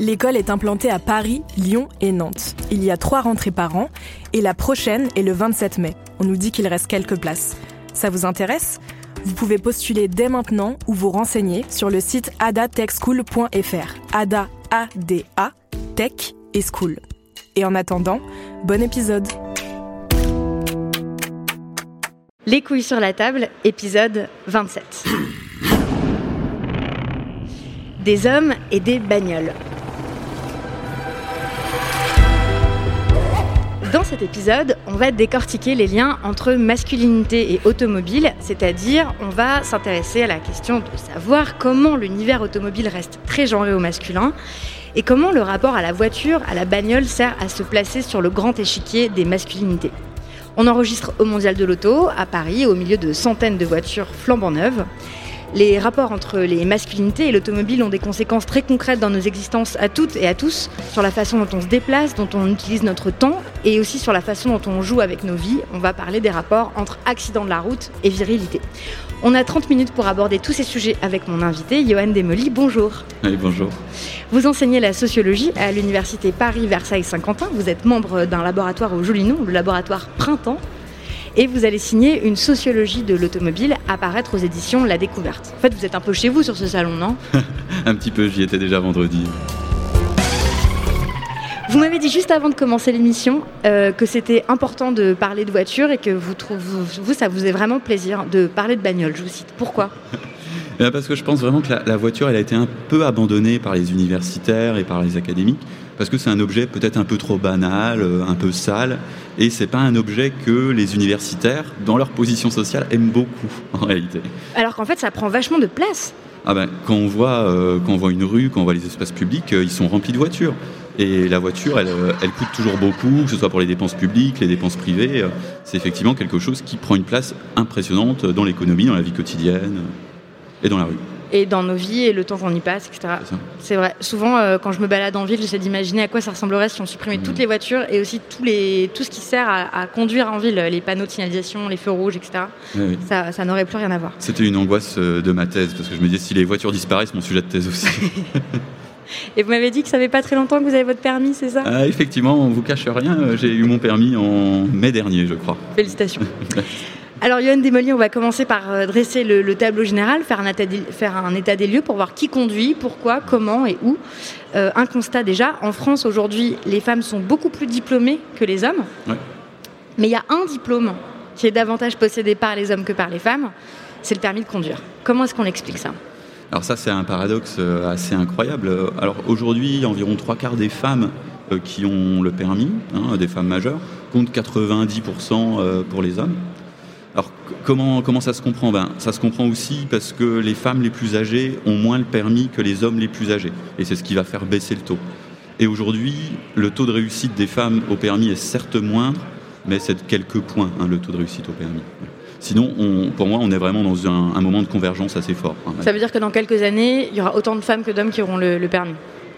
L'école est implantée à Paris, Lyon et Nantes. Il y a trois rentrées par an et la prochaine est le 27 mai. On nous dit qu'il reste quelques places. Ça vous intéresse? Vous pouvez postuler dès maintenant ou vous renseigner sur le site adatechschool.fr. Ada, A-D-A, Tech et School. Et en attendant, bon épisode Les couilles sur la table, épisode 27. Des hommes et des bagnoles. Dans cet épisode, on va décortiquer les liens entre masculinité et automobile, c'est-à-dire on va s'intéresser à la question de savoir comment l'univers automobile reste très genré au masculin et comment le rapport à la voiture, à la bagnole sert à se placer sur le grand échiquier des masculinités. On enregistre au Mondial de l'Auto, à Paris, au milieu de centaines de voitures flambant neuves. Les rapports entre les masculinités et l'automobile ont des conséquences très concrètes dans nos existences à toutes et à tous, sur la façon dont on se déplace, dont on utilise notre temps, et aussi sur la façon dont on joue avec nos vies. On va parler des rapports entre accident de la route et virilité. On a 30 minutes pour aborder tous ces sujets avec mon invité, Johan Desmolly. Bonjour. Oui, bonjour. Vous enseignez la sociologie à l'université Paris-Versailles-Saint-Quentin. Vous êtes membre d'un laboratoire au joli nom, le laboratoire Printemps. Et vous allez signer une sociologie de l'automobile apparaître aux éditions La Découverte. En fait, vous êtes un peu chez vous sur ce salon, non Un petit peu, j'y étais déjà vendredi. Vous m'avez dit juste avant de commencer l'émission euh, que c'était important de parler de voiture et que vous, trouvez, vous, ça vous est vraiment plaisir de parler de bagnole. Je vous cite. Pourquoi Eh Parce que je pense vraiment que la, la, voiture, elle a été un peu abandonnée par les universitaires et par les académiques, parce que c'est un objet peut-être un peu trop banal, euh, un peu sale, et c'est pas un objet que les universitaires, dans leur position sociale, aiment beaucoup en réalité. Alors qu'en fait, ça prend vachement de place. Ah ben, quand on voit, euh, quand on voit une rue, quand on voit les espaces publics, euh, ils sont remplis de voitures. Et la voiture, elle, elle, coûte toujours beaucoup, que ce soit pour les dépenses publiques, les dépenses privées. C'est effectivement quelque chose qui prend une place impressionnante dans l'économie, dans la vie quotidienne et dans la rue. Et dans nos vies et le temps qu'on y passe, etc. C'est vrai. Souvent, euh, quand je me balade en ville, j'essaie d'imaginer à quoi ça ressemblerait si on supprimait mmh. toutes les voitures et aussi tous les, tout ce qui sert à, à, conduire en ville, les panneaux de signalisation, les feux rouges, etc. Oui, oui. Ça, ça n'aurait plus rien à voir. C'était une angoisse euh, de ma thèse, parce que je me disais, si les voitures disparaissent, mon sujet de thèse aussi. Et vous m'avez dit que ça fait pas très longtemps que vous avez votre permis, c'est ça? Ah, Effectivement, on vous cache rien. J'ai eu mon permis en mai dernier, je crois. Félicitations. Alors, Yoann Desmolly, on va commencer par euh, dresser le, le tableau général, faire un, état des, faire un, état des lieux pour voir qui conduit, pourquoi, comment et où. Euh, un constat déjà, en France aujourd'hui, les femmes sont beaucoup plus diplômées que les hommes. Ouais. Mais il y a un diplôme qui est davantage possédé par les hommes que par les femmes, c'est le permis de conduire. Comment est-ce qu'on explique ça? Alors ça, c'est un paradoxe euh, assez incroyable. Alors aujourd'hui, environ trois quarts des femmes qui ont le permis, hein, des femmes majeures, contre 90% euh, pour les hommes. Alors comment, comment ça se comprend? Ben, Ça se comprend aussi parce que les femmes les plus âgées ont moins le permis que les hommes les plus âgés. Et c'est ce qui va faire baisser le taux. Et aujourd'hui, le taux de réussite des femmes au permis est certes moindre, mais c'est de quelques points, hein, le taux de réussite au permis. Sinon, on, pour moi, on est vraiment dans un, un, moment de convergence assez fort. Hein. Ça veut dire que dans quelques années, il y aura autant de femmes que d'hommes qui auront le, le permis?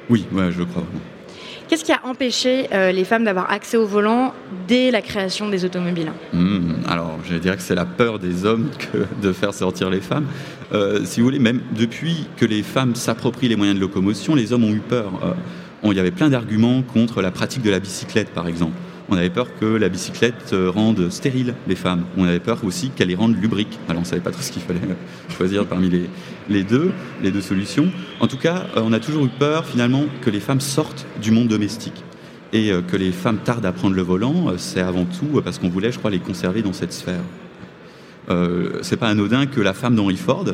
Oui, ouais, je crois. Qu'est-ce qui a empêché euh, les femmes d'avoir accès au volant dès la création des automobiles? Mmh, Alors, je dirais que c'est la peur des hommes de faire sortir les femmes. Euh, si vous voulez, même depuis que les femmes s'approprient les moyens de locomotion, les hommes ont eu peur. Euh, il y avait plein d'arguments contre la pratique de la bicyclette, par exemple. On avait peur que la bicyclette rende stérile les femmes. On avait peur aussi qu'elle les rende lubriques. Alors on ne savait pas trop ce qu'il fallait choisir parmi les, les, deux, les deux solutions. En tout cas, on a toujours eu peur finalement que les femmes sortent du monde domestique et que les femmes tardent à prendre le volant. C'est avant tout parce qu'on voulait, je crois, les conserver dans cette sphère. Euh, c'est pas anodin que la femme d'Henry Ford,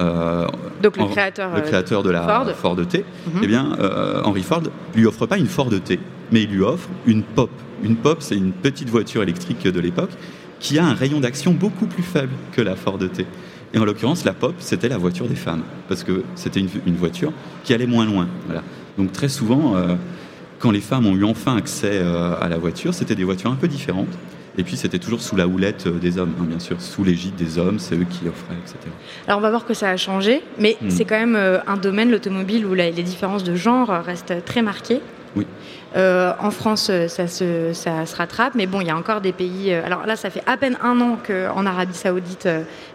euh, donc le créateur, le créateur de la Ford, T, mhm. eh bien, euh, Henry Ford lui offre pas une Ford T, mais il lui offre une Pop. Une Pop, c'est une petite voiture électrique de l'époque qui a un rayon d'action beaucoup plus faible que la Ford T. Et en l'occurrence, la Pop, c'était la voiture des femmes, parce que c'était une, voiture qui allait moins loin. Voilà. Donc très souvent, quand les femmes ont eu enfin accès à la voiture, c'était des voitures un peu différentes. Et puis c'était toujours sous la houlette euh, des hommes, hein, bien sûr, sous l'égide des hommes, c'est eux qui offraient, etc. Alors on va voir que ça a changé, mais hmm. c'est quand même euh, un domaine, l'automobile, où les différences de genre restent très marquées. Euh, en France, ça se, ça se, rattrape, mais bon, il y a encore des pays. alors là, ça fait à peine un an qu'en Arabie Saoudite,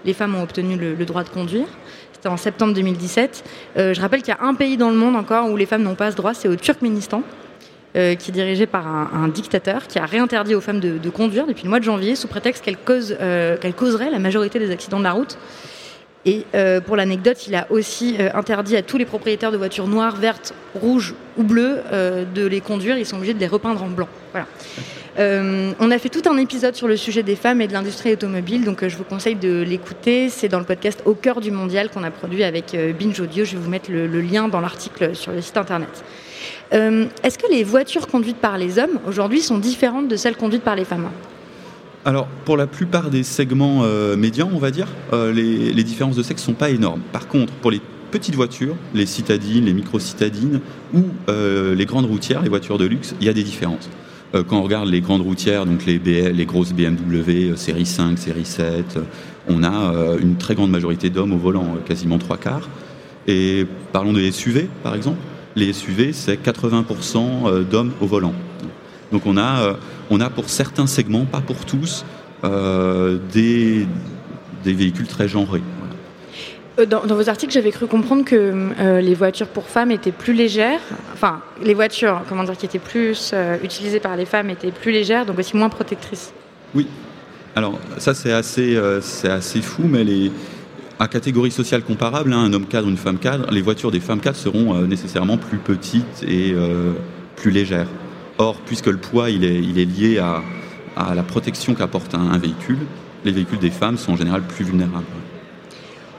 les femmes ont obtenu le, droit de conduire. C'était en septembre 2017. je rappelle qu'il y a un pays dans le monde encore où les femmes n'ont pas ce droit, c'est au Turkménistan. Euh, qui est dirigé par un, dictateur qui a réinterdit aux femmes de, conduire depuis le mois de janvier sous prétexte qu'elles cause, euh, causeraient la majorité des accidents de la route. Et euh, pour l'anecdote, il a aussi interdit à tous les propriétaires de voitures noires, vertes, rouges ou bleues de les conduire. Ils sont obligés de les repeindre en blanc. Voilà. on a fait tout un épisode sur le sujet des femmes et de l'industrie automobile, donc je vous conseille de l'écouter. C'est dans le podcast Au cœur du mondial qu'on a produit avec Binge Audio. Je vais vous mettre le, lien dans l'article sur le site internet. Euh, est-ce que les voitures conduites par les hommes aujourd'hui sont différentes de celles conduites par les femmes? Alors, pour la plupart des segments euh, médians, on va dire, euh, les, différences de sexe ne sont pas énormes. Par contre, pour les petites voitures, les citadines, les micro-citadines ou les grandes routières, les voitures de luxe, il y a des différences. quand on regarde les grandes routières, donc les, les grosses BMW, série 5, série 7, on a une très grande majorité d'hommes au volant, quasiment trois quarts. Et parlons des SUV, par exemple les SUV, c'est 80% euh, d'hommes au volant. Donc on a, euh, on a pour certains segments, pas pour tous, euh, des, des véhicules très genrés. Dans, vos articles, j'avais cru comprendre que les voitures pour femmes étaient plus légères. Enfin, les voitures, comment dire, qui étaient plus utilisées par les femmes étaient plus légères, donc aussi moins protectrices. Oui. Alors ça, c'est assez, c'est assez fou, mais les, à catégorie sociale comparable, hein, un homme cadre, une femme cadre, les voitures des femmes cadres seront euh, nécessairement plus petites et euh, plus légères. Or, puisque le poids il est, il est lié à, à la protection qu'apporte un, véhicule, les véhicules des femmes sont en général plus vulnérables.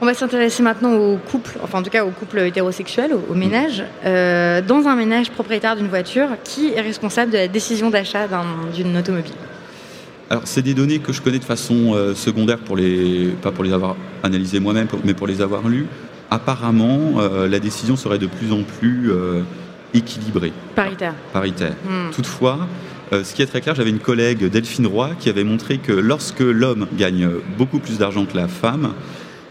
On va s'intéresser maintenant au couple, enfin en tout cas au couple hétérosexuel, au, ménage. Euh, dans un ménage propriétaire d'une voiture, qui est responsable de la décision d'achat d'une automobile? Alors, c'est des données que je connais de façon euh, secondaire, pour les, pas pour les avoir analysées moi-même, mais pour les avoir lues. Apparemment, euh, la décision serait de plus en plus euh, équilibrée. Paritaire. Paritaire. Hmm. Toutefois, ce qui est très clair, j'avais une collègue, Delphine Roy, qui avait montré que lorsque l'homme gagne beaucoup plus d'argent que la femme,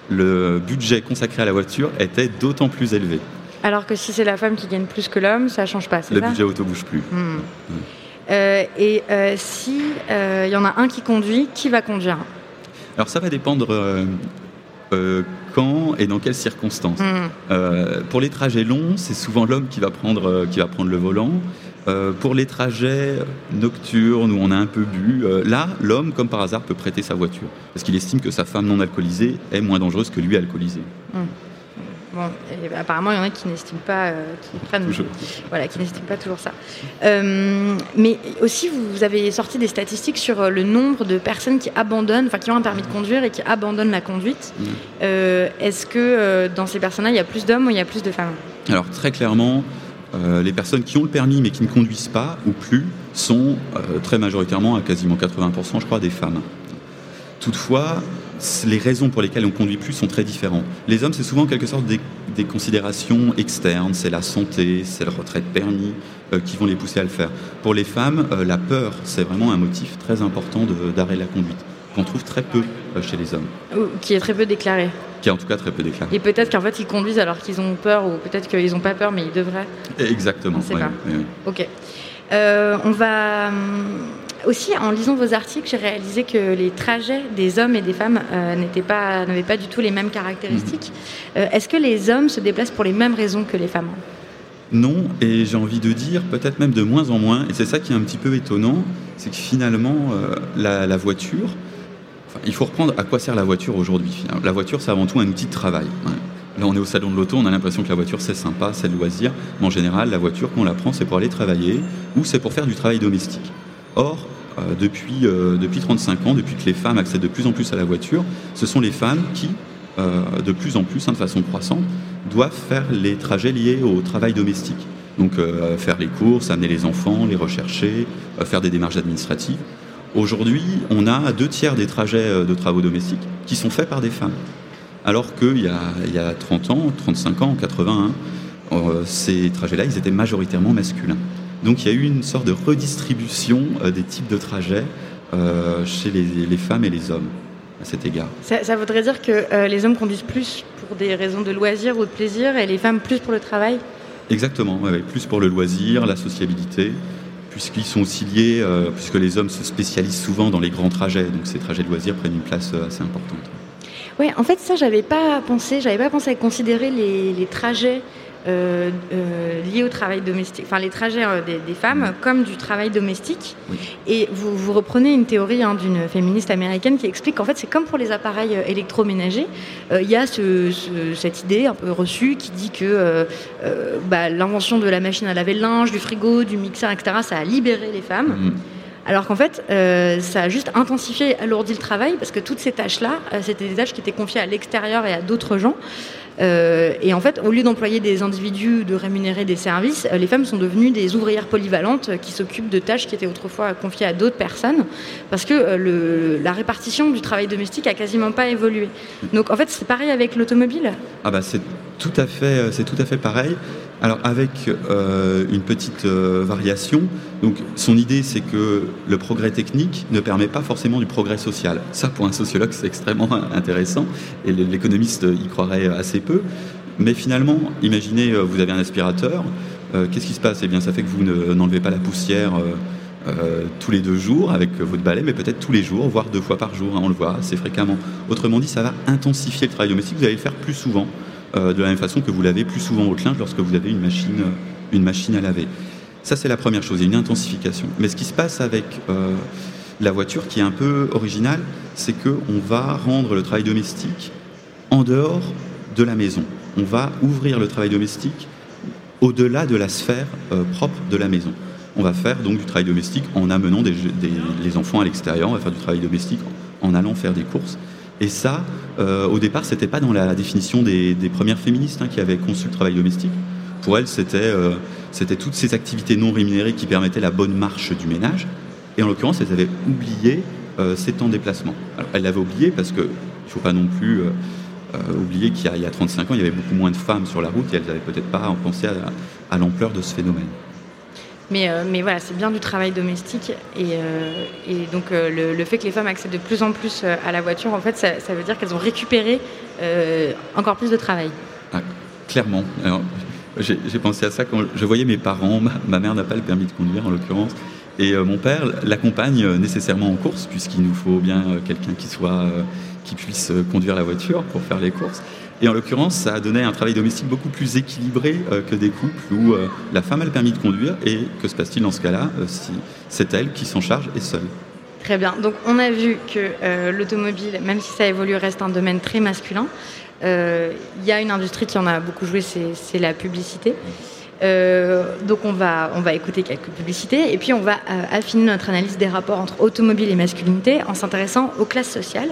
le budget consacré à la voiture était d'autant plus élevé. Alors que si c'est la femme qui gagne plus que l'homme, ça ne change pas, Le budget auto bouge plus. Hmm. Euh, et euh, si il euh, y en a un qui conduit, qui va conduire? Alors ça va dépendre quand et dans quelles circonstances. Hmm. pour les trajets longs, c'est souvent l'homme qui va prendre qui va prendre le volant. pour les trajets nocturnes où on a un peu bu, là, l'homme, comme par hasard, peut prêter sa voiture parce qu'il estime que sa femme non alcoolisée est moins dangereuse que lui alcoolisé. Hmm. Bon, apparemment, il y en a qui n'estiment pas, euh, qui prennent, voilà, qui n'estiment pas toujours ça. Euh, mais aussi, vous avez sorti des statistiques sur euh, le nombre de personnes qui abandonnent, enfin qui ont un permis de conduire et qui abandonnent la conduite. Mm. Est-ce que dans ces personnes-là, il y a plus d'hommes ou il y a plus de femmes? Alors très clairement, les personnes qui ont le permis mais qui ne conduisent pas ou plus sont très majoritairement, à quasiment 80%, je crois, des femmes. Toutefois, les raisons pour lesquelles on conduit plus sont très différentes. Les hommes, c'est souvent en quelque sorte des, considérations externes, c'est la santé, c'est le retrait de permis euh, qui vont les pousser à le faire. Pour les femmes, euh, la peur, c'est vraiment un motif très important d'arrêt de, la conduite, qu'on trouve très peu euh, chez les hommes. Qui est très peu déclaré. Qui est en tout cas très peu déclaré. Et peut-être qu'en fait ils conduisent alors qu'ils ont peur, ou peut-être qu'ils n'ont pas peur, mais ils devraient. Exactement. On pas. Ok. on va hum, aussi, en lisant vos articles, j'ai réalisé que les trajets des hommes et des femmes euh, n'étaient pas, n'avaient pas du tout les mêmes caractéristiques. Mhm. Euh, est-ce que les hommes se déplacent pour les mêmes raisons que les femmes? Non, et j'ai envie de dire peut-être même de moins en moins, et c'est ça qui est un petit peu étonnant, c'est que finalement euh, la, voiture, il faut reprendre à quoi sert la voiture aujourd'hui. La voiture, c'est avant tout un outil de travail. Là, on est au salon de l'auto, on a l'impression que la voiture, c'est sympa, c'est le loisir, mais en général, la voiture, quand on la prend, c'est pour aller travailler ou c'est pour faire du travail domestique. Or, euh, depuis, euh, depuis 35 ans, depuis que les femmes accèdent de plus en plus à la voiture, ce sont les femmes qui, de plus en plus, hein, de façon croissante, doivent faire les trajets liés au travail domestique. Donc euh, faire les courses, amener les enfants, les rechercher, euh, faire des démarches administratives. Aujourd'hui, on a deux tiers des trajets euh, de travaux domestiques qui sont faits par des femmes. Alors qu'il y, y, a 30 ans, 35 ans, 81, ces trajets-là, ils étaient majoritairement masculins. Donc il y a eu une sorte de redistribution des types de trajets chez les, femmes et les hommes à cet égard. Ça, voudrait dire que les hommes conduisent plus pour des raisons de loisir ou de plaisir et les femmes plus pour le travail? Exactement, plus pour le loisir, la sociabilité, puisqu'ils sont aussi liés, euh, puisque les hommes se spécialisent souvent dans les grands trajets, donc ces trajets de loisirs prennent une place euh, assez importante. Oui, en fait, ça, j'avais pas pensé, j'avais pas pensé à considérer les, les trajets euh, euh, liés au travail domestique, enfin les trajets euh, des, femmes comme du travail domestique. Et vous, vous, reprenez une théorie hein, d'une féministe américaine qui explique qu'en fait c'est comme pour les appareils électroménagers, il y a cette idée un peu reçue qui dit que bah, l'invention de la machine à laver le linge, du frigo, du mixeur, etc., ça a libéré les femmes. Mm. Alors qu'en fait, ça a juste intensifié, alourdi le travail, parce que toutes ces tâches-là, c'était des tâches qui étaient confiées à l'extérieur et à d'autres gens. Euh, et en fait, au lieu d'employer des individus, de rémunérer des services, euh, les femmes sont devenues des ouvrières polyvalentes qui s'occupent de tâches qui étaient autrefois confiées à d'autres personnes, parce que euh, la répartition du travail domestique a quasiment pas évolué. Donc en fait, c'est pareil avec l'automobile. Ah bah c'est tout à fait, c'est tout à fait pareil. Alors avec euh, une petite euh, variation, donc son idée c'est que le progrès technique ne permet pas forcément du progrès social. Ça pour un sociologue c'est extrêmement intéressant et l'économiste y croirait assez peu. Mais finalement, imaginez euh, vous avez un aspirateur, qu'est-ce qui se passe? Eh bien ça fait que vous n'enlevez pas la poussière. tous les deux jours avec votre balai, mais peut-être tous les jours, voire deux fois par jour, hein, on le voit assez fréquemment. Autrement dit, ça va intensifier le travail domestique, vous allez le faire plus souvent. Euh, de la même façon que vous lavez plus souvent votre linge lorsque vous avez une machine, euh, une machine à laver. Ça, c'est la première chose, il y a une intensification. Mais ce qui se passe avec euh, la voiture, qui est un peu original, c'est qu'on va rendre le travail domestique en dehors de la maison. On va ouvrir le travail domestique au-delà de la sphère propre de la maison. On va faire donc du travail domestique en amenant les enfants à l'extérieur, on va faire du travail domestique en allant faire des courses. Et ça, euh, au départ, c'était pas dans la définition des, premières féministes hein, qui avaient conçu le travail domestique. Pour elles, euh, c'était toutes ces activités non rémunérées qui permettaient la bonne marche du ménage. Et en l'occurrence, elles avaient oublié euh, ces temps de déplacement. Alors, elles l'avaient oublié parce qu'il ne faut pas non plus oublier qu'il y, a 35 ans, il y avait beaucoup moins de femmes sur la route et elles n'avaient peut-être pas pensé à l'ampleur de ce phénomène. Mais, euh, mais voilà, c'est bien du travail domestique. Et, euh, donc, euh, le, fait que les femmes accèdent de plus en plus à la voiture, en fait, ça, veut dire qu'elles ont récupéré encore plus de travail. Ah, clairement. j'ai pensé à ça quand je voyais mes parents. Ma, mère n'a pas le permis de conduire, en l'occurrence. Et mon père l'accompagne nécessairement en course, puisqu'il nous faut bien quelqu'un qui puisse conduire la voiture pour faire les courses. Et en l'occurrence, ça a donné un travail domestique beaucoup plus équilibré euh, que des couples où euh, la femme a le permis de conduire. Et que se passe-t-il dans ce cas-là euh, si c'est elle qui s'en charge et seule? Très bien. Donc on a vu que l'automobile, même si ça évolue, reste un domaine très masculin. Il y a une industrie qui en a beaucoup joué, c'est la publicité. donc on va, on va écouter quelques publicités et puis on va affiner notre analyse des rapports entre automobile et masculinité en s'intéressant aux classes sociales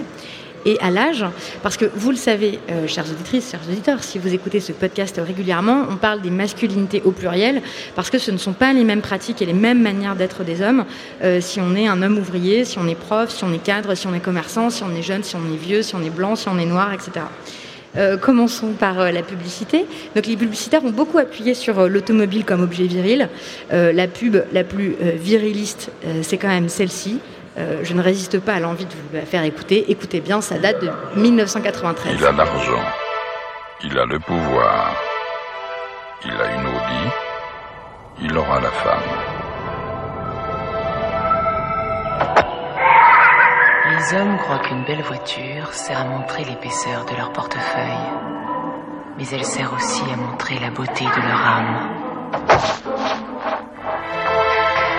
et à l'âge. Parce que vous le savez, euh, chères auditrices, chers auditeurs, si vous écoutez ce podcast régulièrement, on parle des masculinités au pluriel parce que ce ne sont pas les mêmes pratiques et les mêmes manières d'être des hommes euh, si on est un homme ouvrier, si on est prof, si on est cadre, si on est commerçant, si on est jeune, si on est vieux, si on est blanc, si on est noir, etc. Euh, commençons par la publicité. Donc les publicitaires ont beaucoup appuyé sur l'automobile comme objet viril. la pub la plus viriliste, c'est quand même celle-ci. Euh, je ne résiste pas à l'envie de vous la faire écouter. Écoutez bien, ça date de 1993. Il a l'argent, il a le pouvoir, il a une Audi, il aura la femme. Les hommes croient qu'une belle voiture sert à montrer l'épaisseur de leur portefeuille, mais elle sert aussi à montrer la beauté de leur âme.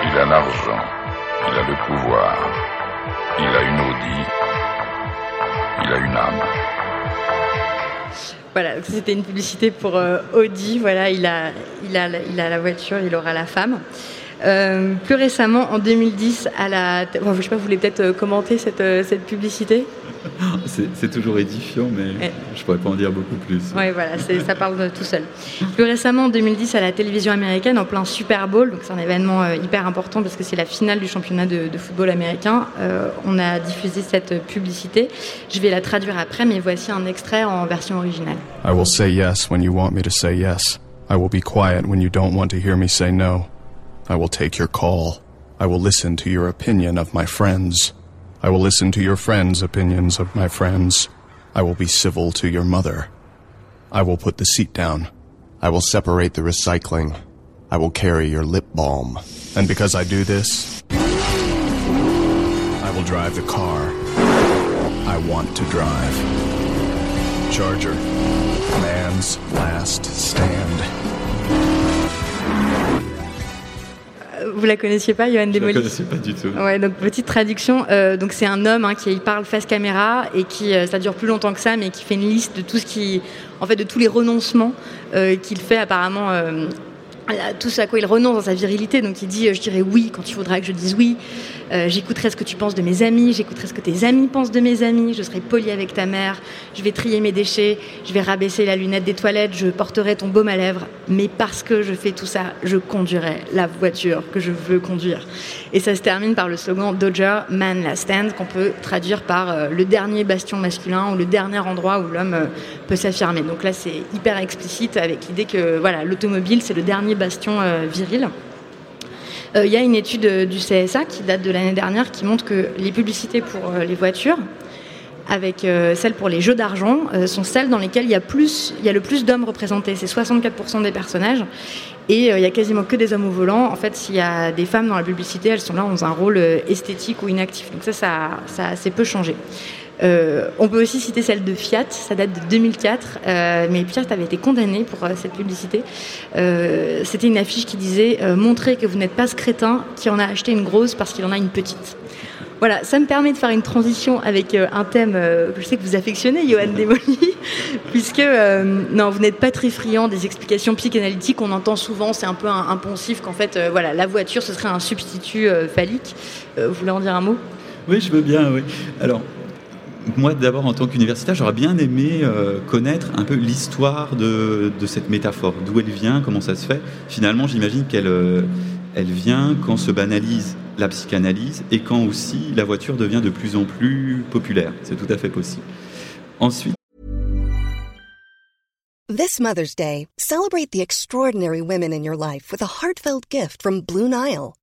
Il a l'argent, pouvoir, il a une Audi, il a une âme. Voilà, c'était une publicité pour euh, Audi. Voilà, il a, il, a, il a la voiture, il aura la femme. Euh, plus récemment, en 2010, à la. Bon, je sais pas, vous voulez peut-être euh, commenter cette, euh, cette publicité? C'est toujours édifiant, mais Ouais. je pourrais pas en dire beaucoup plus. Oui, voilà, ça parle de tout seul. Plus récemment, en 2010, à la télévision américaine, en plein Super Bowl, donc c'est un événement euh, hyper important parce que c'est la finale du championnat de, de football américain, euh, on a diffusé cette publicité. Je vais la traduire après, mais voici un extrait en version originale. I will say yes when you want me to say yes. I will be quiet when you don't want to hear me say no. I will take your call. I will listen to your opinion of my friends. I will listen to your friends' opinions of my friends. I will be civil to your mother. I will put the seat down. I will separate the recycling. I will carry your lip balm. And because I do this, I will drive the car I want to drive. Charger. Man's last stand. Vous la connaissiez pas, Johan Je la Desmolis connaissais pas du tout. Ouais, donc petite traduction. euh, donc c'est un homme hein, qui parle face caméra et qui euh, ça dure plus longtemps que ça, mais qui fait une liste de tout ce qui, en fait, de tous les renoncements euh, qu'il fait apparemment. tout ce à quoi il renonce dans sa virilité. Donc il dit Je dirais oui quand il faudra que je dise oui. Euh, j'écouterai ce que tu penses de mes amis. J'écouterai ce que tes amis pensent de mes amis. Je serai poli avec ta mère. Je vais trier mes déchets. Je vais rabaisser la lunette des toilettes. Je porterai ton baume à lèvres. Mais parce que je fais tout ça, je conduirai la voiture que je veux conduire. Et ça se termine par le slogan Dodger Man Last Stand, qu'on peut traduire par euh, le dernier bastion masculin ou le dernier endroit où l'homme euh, peut s'affirmer. Donc là, c'est hyper explicite avec l'idée que voilà, l'automobile, c'est le dernier bastion euh, Euh, Il y a une étude euh, du CSA qui date de l'année dernière qui montre que les publicités pour euh, les voitures, avec celles pour les jeux d'argent, sont celles dans lesquelles il y a, le plus d'hommes représentés. C'est 64% des personnages. Et il y a quasiment que des hommes au volant. En fait, s'il y a des femmes dans la publicité, elles sont là dans un rôle esthétique ou inactif. Donc ça, ça, ça peu changé. Euh, on peut aussi citer celle de Fiat, ça date de 2004, euh, mais Fiat avait été condamné pour euh, cette publicité. C'était une affiche qui disait Montrez que vous n'êtes pas ce crétin qui en a acheté une grosse parce qu'il en a une petite. Voilà, ça me permet de faire une transition avec un thème que je sais que vous affectionnez, Johan Desmoli, puisque non, vous n'êtes pas très friand des explications psychanalytiques. On entend souvent, c'est un peu un, qu'en fait, voilà, la voiture ce serait un substitut phallique. Vous voulez en dire un mot? Oui, je veux bien, oui. Alors, moi, d'abord, en tant qu'universitaire, j'aurais bien aimé euh, connaître un peu l'histoire de, de cette métaphore, d'où elle vient, comment ça se fait. Finalement, j'imagine qu'elle euh, elle vient quand se banalise la psychanalyse et quand aussi la voiture devient de plus en plus populaire. C'est tout à fait possible. Ensuite, This Mother's Day, celebrate the extraordinary women in your life with a heartfelt gift from Blue Nile.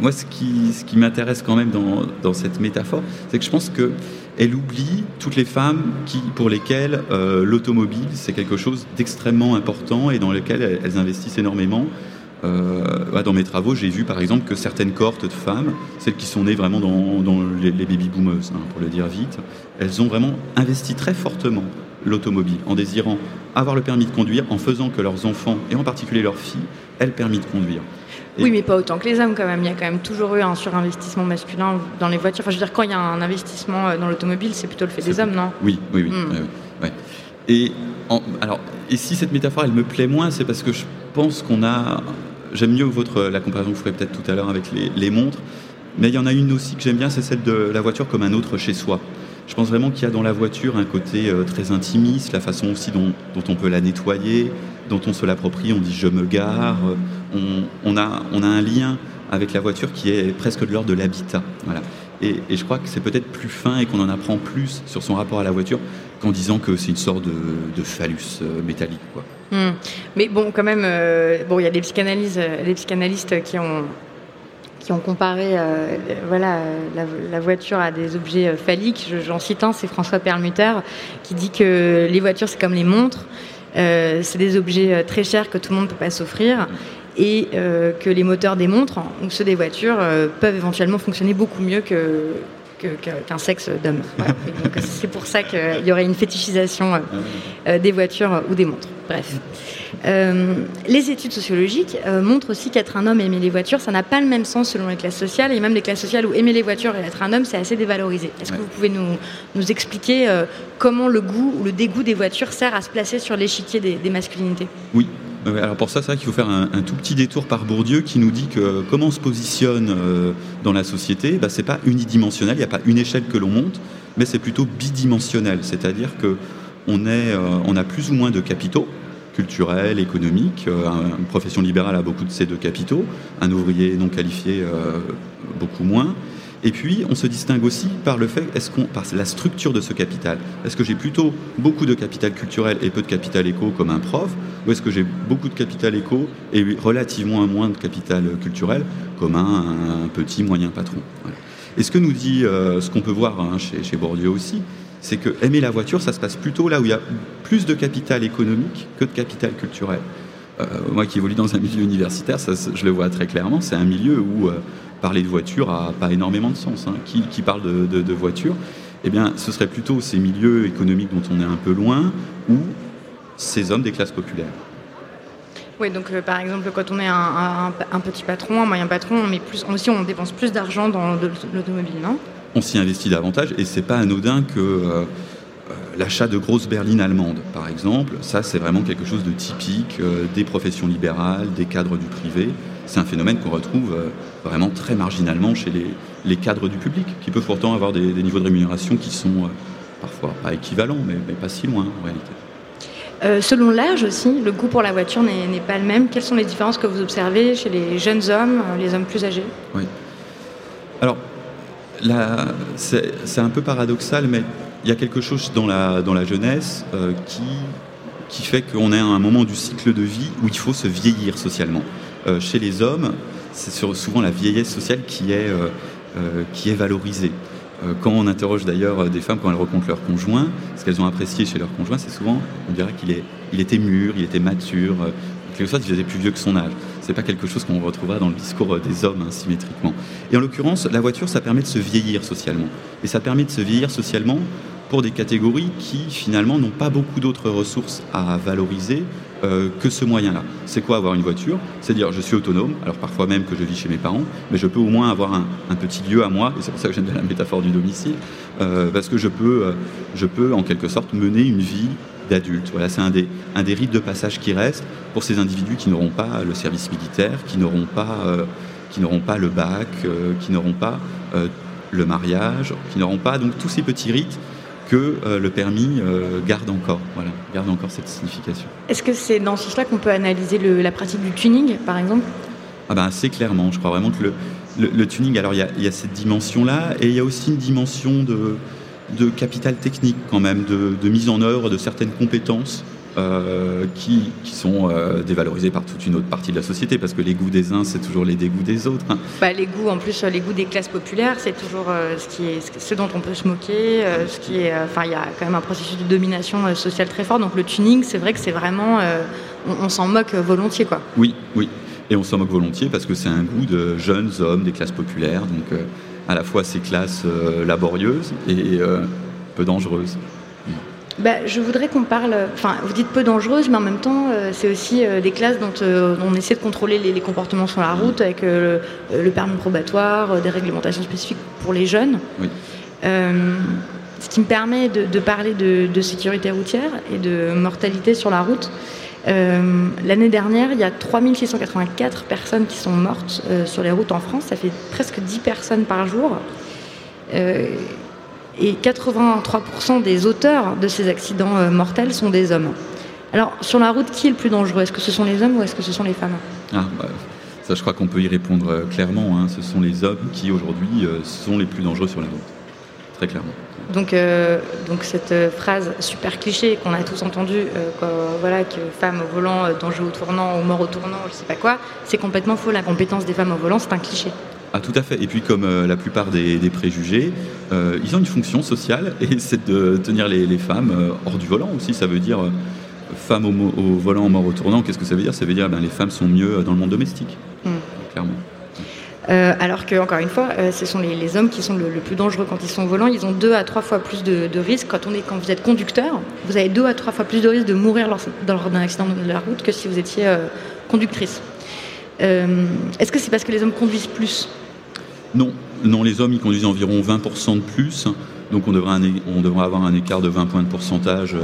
Moi, ce qui, m'intéresse quand même dans, cette métaphore, c'est que je pense que elle oublie toutes les femmes pour lesquelles euh, l'automobile, c'est quelque chose d'extrêmement important et dans lequel elles, investissent énormément. Euh, dans mes travaux, j'ai vu par exemple que certaines cohortes de femmes, celles qui sont nées vraiment dans, les, les baby boomers, hein, pour le dire vite, elles ont vraiment investi très fortement l'automobile en désirant avoir le permis de conduire, en faisant que leurs enfants, et en particulier leurs filles, aient le permis de conduire. Oui, mais pas autant que les hommes quand même. Il y a quand même toujours eu un surinvestissement masculin dans les voitures. Enfin, je veux dire, quand il y a un investissement euh, dans l'automobile, c'est plutôt le fait des hommes, non? Oui, oui, oui. Mm. ouais. Et, en- alors, et si cette métaphore, elle me plaît moins, c'est parce que je pense qu'on a j'aime mieux votre, la comparaison que vous ferez peut-être tout à l'heure avec les, les montres, mais il y en a une aussi que j'aime bien, c'est celle de la voiture comme un autre chez soi. Je pense vraiment qu'il y a dans la voiture un côté euh, très intimiste, la façon aussi dont, dont, on peut la nettoyer, dont on se l'approprie, on dit je me gare, on, a, un lien avec la voiture qui est presque de l'ordre de l'habitat. Et, je crois que c'est peut-être plus fin et qu'on en apprend plus sur son rapport à la voiture qu'en disant que c'est une sorte de, phallus euh, métallique. Quoi. Mmh. Mais bon, quand même, euh, bon, il y a des des psychanalystes qui ont qui ont comparé euh, voilà, la, la, voiture à des objets phalliques. J'en cite un, c'est François Perlmutter, qui dit que les voitures, c'est comme les montres. Euh, c'est des objets très chers que tout le monde ne peut pas s'offrir et euh, que les moteurs des montres ou ceux des voitures euh, peuvent éventuellement fonctionner beaucoup mieux que qu'un qu sexe d'homme. Voilà. c'est pour ça qu'il y aurait une fétichisation euh, des voitures ou des montres. Bref. Euh, les études sociologiques euh, montrent aussi qu'être un homme et aimer les voitures, ça n'a pas le même sens selon les classes sociales, et même les classes sociales où aimer les voitures et être un homme, c'est assez dévalorisé. Est-ce ouais. que vous pouvez nous, nous expliquer euh, comment le goût ou le dégoût des voitures sert à se placer sur l'échiquier des, des masculinités? Oui, alors pour ça, c'est vrai qu'il faut faire un, tout petit détour par Bourdieu qui nous dit que comment on se positionne euh, dans la société, bah, c'est pas unidimensionnel, il n'y a pas une échelle que l'on monte, mais c'est plutôt bidimensionnel, c'est-à-dire que on, est, euh, on a plus ou moins de capitaux culturels, économiques. Euh, une profession libérale a beaucoup de ces deux capitaux, un ouvrier non qualifié beaucoup moins. Et puis, on se distingue aussi par le fait, est-ce qu'on, par la structure de ce capital. Est-ce que j'ai plutôt beaucoup de capital culturel et peu de capital éco comme un prof, ou est-ce que j'ai beaucoup de capital éco et relativement moins de capital culturel comme un, petit moyen patron voilà. Et ce que nous dit, euh, ce qu'on peut voir hein, chez, chez Bourdieu aussi, c'est que aimer la voiture, ça se passe plutôt là où il y a plus de capital économique que de capital culturel. Euh, moi qui évolue dans un milieu universitaire, ça, je le vois très clairement, c'est un milieu où euh, parler de voiture a pas énormément de sens. Hein. Qui, qui, parle de, de, de, voiture Eh bien, ce serait plutôt ces milieux économiques dont on est un peu loin ou ces hommes des classes populaires. Oui, donc euh, par exemple, quand on est un, un, un, petit patron, un moyen patron, on, met plus, aussi on dépense plus d'argent dans l'automobile, non? On s'y investit davantage et c'est pas anodin que euh, l'achat de grosses berlines allemandes, par exemple, ça c'est vraiment quelque chose de typique euh, des professions libérales, des cadres du privé. C'est un phénomène qu'on retrouve euh, vraiment très marginalement chez les, les, cadres du public, qui peuvent pourtant avoir des, des niveaux de rémunération qui sont euh, parfois pas équivalents, mais, mais, pas si loin en réalité. Euh, selon l'âge aussi, le goût pour la voiture n'est pas le même. Quelles sont les différences que vous observez chez les jeunes hommes, les hommes plus âgés? Oui. Alors, c'est un peu paradoxal, mais il y a quelque chose dans la, dans la jeunesse euh, qui, qui fait qu'on est à un moment du cycle de vie où il faut se vieillir socialement. Euh, chez les hommes, c'est souvent la vieillesse sociale qui est, euh, qui est valorisée. Quand on interroge d'ailleurs des femmes quand elles rencontrent leur conjoint, ce qu'elles ont apprécié chez leur conjoint, c'est souvent, on dirait qu'il il était mûr, il était mature, quelque chose, il faisait plus vieux que son âge. C'est pas quelque chose qu'on retrouvera dans le discours des hommes hein, symétriquement. Et en l'occurrence, la voiture, ça permet de se vieillir socialement. Et ça permet de se vieillir socialement pour des catégories qui finalement n'ont pas beaucoup d'autres ressources à valoriser euh, que ce moyen-là. C'est quoi avoir une voiture? C'est dire je suis autonome, alors parfois même que je vis chez mes parents, mais je peux au moins avoir un, petit lieu à moi, et c'est pour ça que j'aime bien la métaphore du domicile, euh, parce que je peux, euh, je peux en quelque sorte mener une vie d'adulte. Voilà, c'est un des, un des rites de passage qui reste pour ces individus qui n'auront pas le service militaire, qui n'auront pas, qui n'auront pas le bac, qui n'auront pas le mariage, qui n'auront pas donc tous ces petits rites que euh, le permis euh, garde encore, voilà, garde encore cette signification. Est-ce que c'est dans ce sens-là qu'on peut analyser le, la pratique du tuning, par exemple? Ah ben assez clairement, je crois vraiment que le, le, le tuning, alors il y, y a, cette dimension-là, et il y a aussi une dimension de, de capital technique quand même, de, de mise en œuvre de certaines compétences euh, qui, qui, sont euh, dévalorisés par toute une autre partie de la société, parce que les goûts des uns, c'est toujours les dégoûts des autres. Bah, les goûts, en plus, les goûts des classes populaires, c'est toujours euh, ce, qui est, ce dont on peut se moquer. Euh, ce qui est, enfin, il y a quand même un processus de domination euh, sociale très fort. Donc le tuning, c'est vrai que c'est vraiment, euh, on, on s'en moque volontiers, quoi. Oui, oui. Et on s'en moque volontiers parce que c'est un goût de jeunes hommes des classes populaires, donc à la fois ces classes laborieuses et peu dangereuses. Bah, je voudrais qu'on parle, enfin vous dites peu dangereuse, mais en même temps euh, c'est aussi euh, des classes dont euh, on essaie de contrôler les, les, comportements sur la route avec le, le, permis probatoire, des réglementations spécifiques pour les jeunes. Oui. ce qui me permet de, de parler de, de, sécurité routière et de mortalité sur la route. L'année dernière, il y a 3684 personnes qui sont mortes sur les routes en France. Ça fait presque 10 personnes par jour. Et 83% des auteurs de ces accidents mortels sont des hommes. Alors, sur la route, qui est le plus dangereux? Est-ce que ce sont les hommes ou est-ce que ce sont les femmes? Ah, bah, Ça, je crois qu'on peut y répondre euh, clairement. Hein. Ce sont les hommes qui, aujourd'hui, euh, sont les plus dangereux sur la route. Très clairement. Donc, euh, donc cette phrase super cliché qu'on a tous entendue, voilà, que femme au volant, danger au tournant ou mort au tournant, je sais pas quoi, c'est complètement faux. La compétence des femmes au volant, c'est un cliché. Ah, tout à fait. Et puis, comme la plupart des, préjugés, ils ont une fonction sociale et c'est de tenir les, les femmes hors du volant aussi. Ça veut dire femmes au, volant, mort au tournant, qu'est-ce que ça veut dire? Ça veut dire que ben, les femmes sont mieux dans le monde domestique, hmm. clairement. Euh, alors que, encore une fois, euh, ce sont les, hommes qui sont le, plus dangereux quand ils sont au volant. Ils ont deux à trois fois plus de, risques. Quand, on est, quand vous êtes conducteur, vous avez deux à trois fois plus de risques de mourir lors, d'un accident de la route que si vous étiez euh, conductrice. Est-ce que c'est parce que les hommes conduisent plus? Non. Non, les hommes, ils conduisent environ 20% de plus. Donc on devrait, avoir un écart de 20 points de pourcentage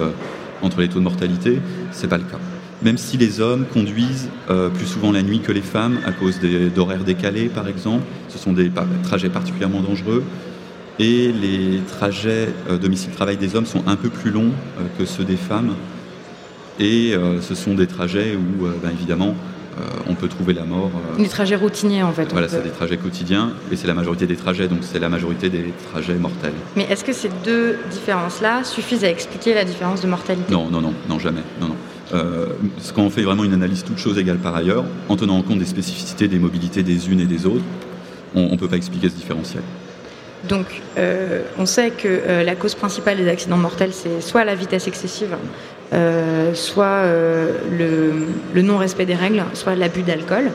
entre les taux de mortalité, c'est pas le cas. Même si les hommes conduisent euh, plus souvent la nuit que les femmes à cause d'horaires décalés, par exemple, ce sont des trajets particulièrement dangereux. Et les trajets euh, domicile-travail des hommes sont un peu plus longs euh, que ceux des femmes. Et ce sont des trajets où, ben, évidemment, on peut trouver la mort. des trajets routiniers en fait. Voilà, c'est des trajets quotidiens et c'est la majorité des trajets, donc c'est la majorité des trajets mortels. Mais est-ce que ces deux différences-là suffisent à expliquer la différence de mortalité? Non, non, non, non, jamais. Non, non. Euh, quand on fait vraiment une analyse toute chose égale par ailleurs, en tenant en compte des spécificités des mobilités des unes et des autres, on ne peut pas expliquer ce différentiel. Donc, euh, on sait que euh, la cause principale des accidents mortels, c'est soit la vitesse excessive, euh, soit le, non-respect des règles, soit l'abus d'alcool.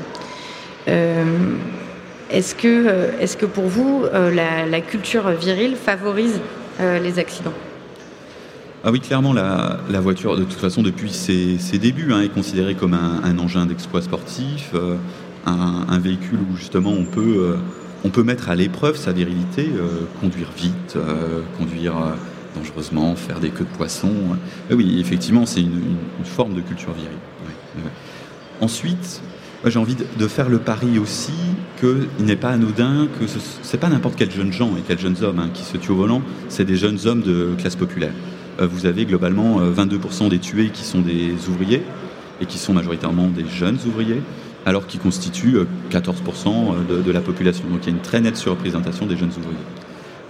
est-ce, que, est que pour vous, la, culture virile favorise les accidents? Ah oui, clairement, la, voiture, de toute façon, depuis ses, débuts, hein, est considérée comme un, engin d'exploit sportif, un, véhicule où justement on peut on peut mettre à l'épreuve sa virilité, euh, conduire vite, euh, conduire euh, dangereusement, faire des queues de poisson. oui, effectivement, c'est une, forme de culture virile. Ensuite, j'ai envie de, faire le pari aussi qu'il n'est pas anodin, que ce n'est pas n'importe quels jeunes gens et quels jeunes hommes hein, qui se tuent au volant, c'est des jeunes hommes de classe populaire. vous avez globalement 22% des tués qui sont des ouvriers et qui sont majoritairement des jeunes ouvriers alors qu'ils constituent 14% euh, de, la population. Donc il y a une très nette surreprésentation des jeunes ouvriers.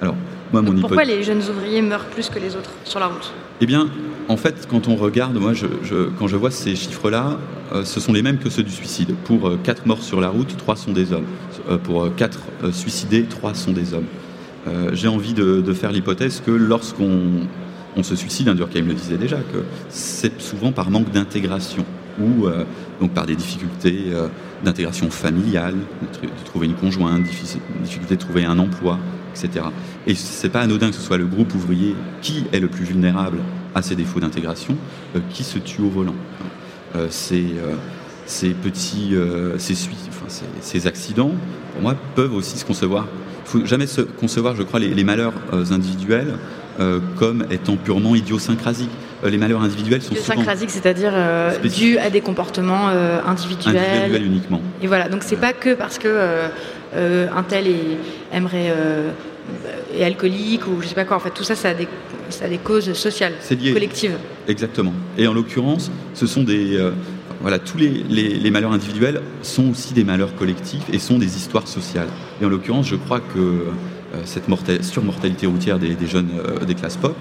Alors, moi, mon Pourquoi les jeunes ouvriers meurent plus que les autres sur la route? Eh bien, en fait, quand on regarde, moi, quand je vois ces chiffres-là, euh, ce sont les mêmes que ceux du suicide. Pour 4 euh, morts sur la route, 3 sont des hommes. pour 4 suicidés, 3 sont des hommes. J'ai envie de, faire l'hypothèse que lorsqu'on se suicide, hein, Durkheim le disait déjà, que c'est souvent par manque d'intégration ou euh, donc par des difficultés euh, d'intégration familiale, de, trouver une conjointe, difficulté de trouver un emploi, etc. Et c'est pas anodin que ce soit le groupe ouvrier qui est le plus vulnérable à ces défauts d'intégration euh, qui se tue au volant. ces, ces petits, ces, enfin, ces, accidents, pour moi, peuvent aussi se concevoir. Il faut jamais se concevoir, je crois, les, malheurs individuels comme étant purement idiosyncrasiques. Euh, les malheurs individuels sont souvent... c'est-à-dire euh, dus à des comportements euh, individuels. Individuels uniquement. Et voilà, donc c'est pas que parce que un tel est, aimerait est alcoolique ou je sais pas quoi. En fait, tout ça, ça a des, ça a des causes sociales, collectives. Exactement. Et en l'occurrence, ce sont des voilà, tous les, les, malheurs individuels sont aussi des malheurs collectifs et sont des histoires sociales. Et en l'occurrence, je crois que cette surmortalité routière des, des jeunes des classes pop,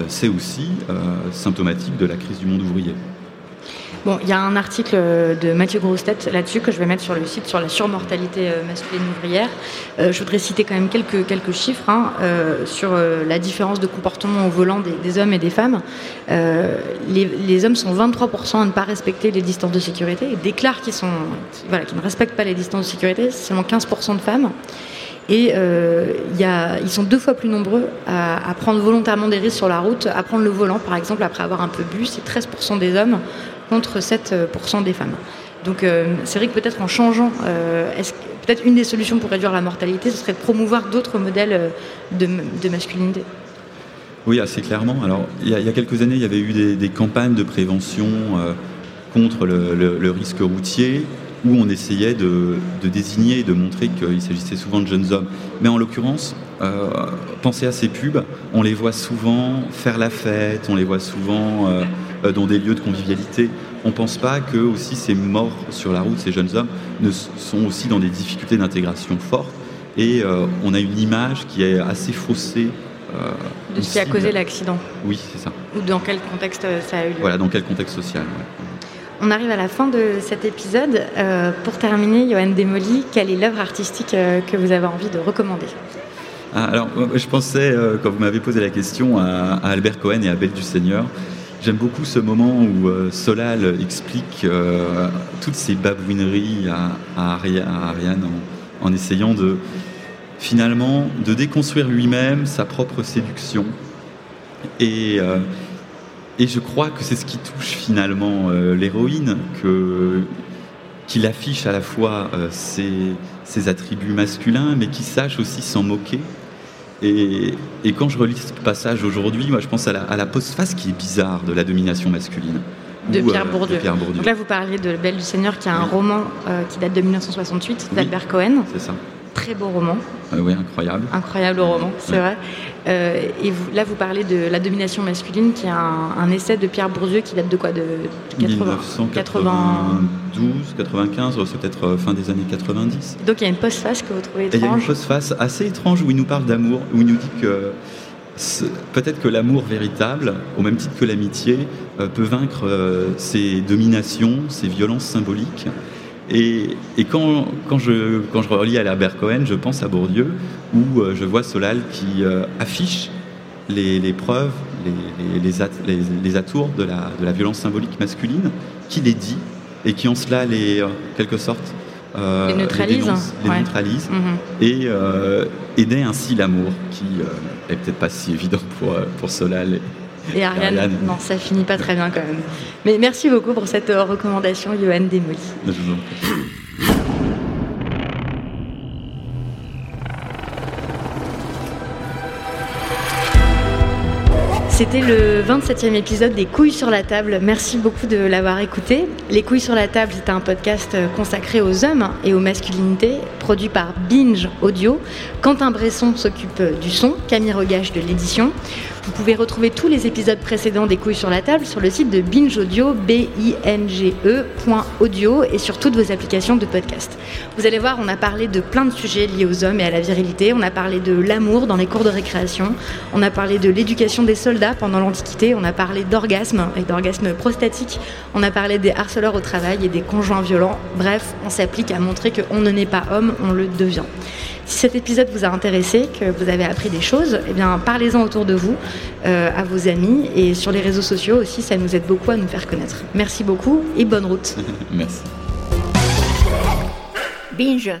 euh, c'est aussi euh, symptomatique de la crise du monde ouvrier. Bon, il y a un article de Mathieu Grostet là-dessus que je vais mettre sur le site sur la surmortalité euh, masculine ouvrière. je voudrais citer quand même quelques, quelques chiffres hein, sur la différence de comportement au volant des, hommes et des femmes. les, hommes sont 23% à ne pas respecter les distances de sécurité et déclarent qu'ils voilà, ne respectent pas les distances de sécurité. C'est seulement 15% de femmes. Et euh, ils sont deux fois plus nombreux à, prendre volontairement des risques sur la route, à prendre le volant, par exemple, après avoir un peu bu. C'est 13% des hommes contre 7% des femmes. Donc euh, c'est vrai que peut-être en changeant, euh, peut-être une des solutions pour réduire la mortalité, ce serait de promouvoir d'autres modèles de, masculinité. Oui, assez clairement. Alors, il y, a, quelques années, il y avait eu des, campagnes de prévention contre le, risque routier, où on essayait de, désigner et de montrer qu'il s'agissait souvent de jeunes hommes. Mais en l'occurrence, euh, pensez à ces pubs, on les voit souvent faire la fête, on les voit souvent euh, dans des lieux de convivialité. On ne pense pas que aussi ces morts sur la route, ces jeunes hommes, ne sont aussi dans des difficultés d'intégration fortes. Et on a une image qui est assez faussée euh, de ce qui a causé l'accident Oui, c'est ça. Ou dans quel contexte euh, ça a eu lieu Voilà, dans quel contexte social. On arrive à la fin de cet épisode. Euh, pour terminer, Johan Desmoli, quelle est l'œuvre artistique que vous avez envie de recommander? Ah, Alors, je pensais, quand vous m'avez posé la question, à, Albert Cohen et à Belle du Seigneur. J'aime beaucoup ce moment où Solal explique toutes ces babouineries à, Ariane en, essayant de, finalement de déconstruire lui-même sa propre séduction. Et, euh, je crois que c'est ce qui touche finalement euh, l'héroïne, qu'il affiche à la fois euh, ses, attributs masculins, mais qui sache aussi s'en moquer. Et, et, quand je relis ce passage aujourd'hui, moi je pense à la, à la postface qui est bizarre de la domination masculine. De Pierre, Bourdieu. Donc là, vous parliez de Belle du Seigneur, qui a un roman qui date de 1968, d'Albert Cohen. C'est ça très beau roman. Euh, oui, incroyable. Incroyable roman, c'est vrai. Euh, et là, vous parlez de La domination masculine, qui est un, essai de Pierre Bourdieu qui date de quoi De 1992, 95, c'est peut-être euh, fin des années 90. Donc il y a une postface que vous trouvez étrange. il y a une postface assez étrange où il nous parle d'amour, où il nous dit que peut-être que l'amour véritable, au même titre que l'amitié, peut vaincre ces dominations, ces violences symboliques. Et, quand, je, quand je relis à l'Herbert Cohen, je pense à Bourdieu, où euh, je vois Solal qui euh, affiche les, preuves, les, atours de la, de la, violence symbolique masculine, qui les dit, et qui en cela les, en quelque sorte, euh, les neutralise, mhm. et, euh, naît ainsi l'amour, qui est peut-être pas si évident pour, pour Solal et Ariane, non, ça finit pas très bien quand même. Mais merci beaucoup pour cette euh, recommandation, Johan Desmoli. C'était le 27e épisode des Couilles sur la table. Merci beaucoup de l'avoir écouté. Les Couilles sur la table, c'est un podcast euh, consacré aux hommes et aux masculinités, produit par Binge Audio. Quentin Bresson s'occupe du son, Camille Regache de l'édition. Vous pouvez retrouver tous les épisodes précédents des Couilles sur la table sur le site de Binge Audio, b i n g e et sur toutes vos applications de podcast. Vous allez voir, on a parlé de plein de sujets liés aux hommes et à la virilité. On a parlé de l'amour dans les cours de récréation. On a parlé de l'éducation des soldats pendant l'Antiquité. On a parlé d'orgasme et d'orgasme prostatique. On a parlé des harceleurs au travail et des conjoints violents. Bref, on s'applique à montrer qu'on ne naît pas homme, on le devient. Si cet épisode vous a intéressé, que vous avez appris des choses, eh bien parlez-en autour de vous, euh, à vos amis et sur les réseaux sociaux aussi, ça nous aide beaucoup à nous faire connaître. Merci beaucoup et bonne route. Merci. Binge.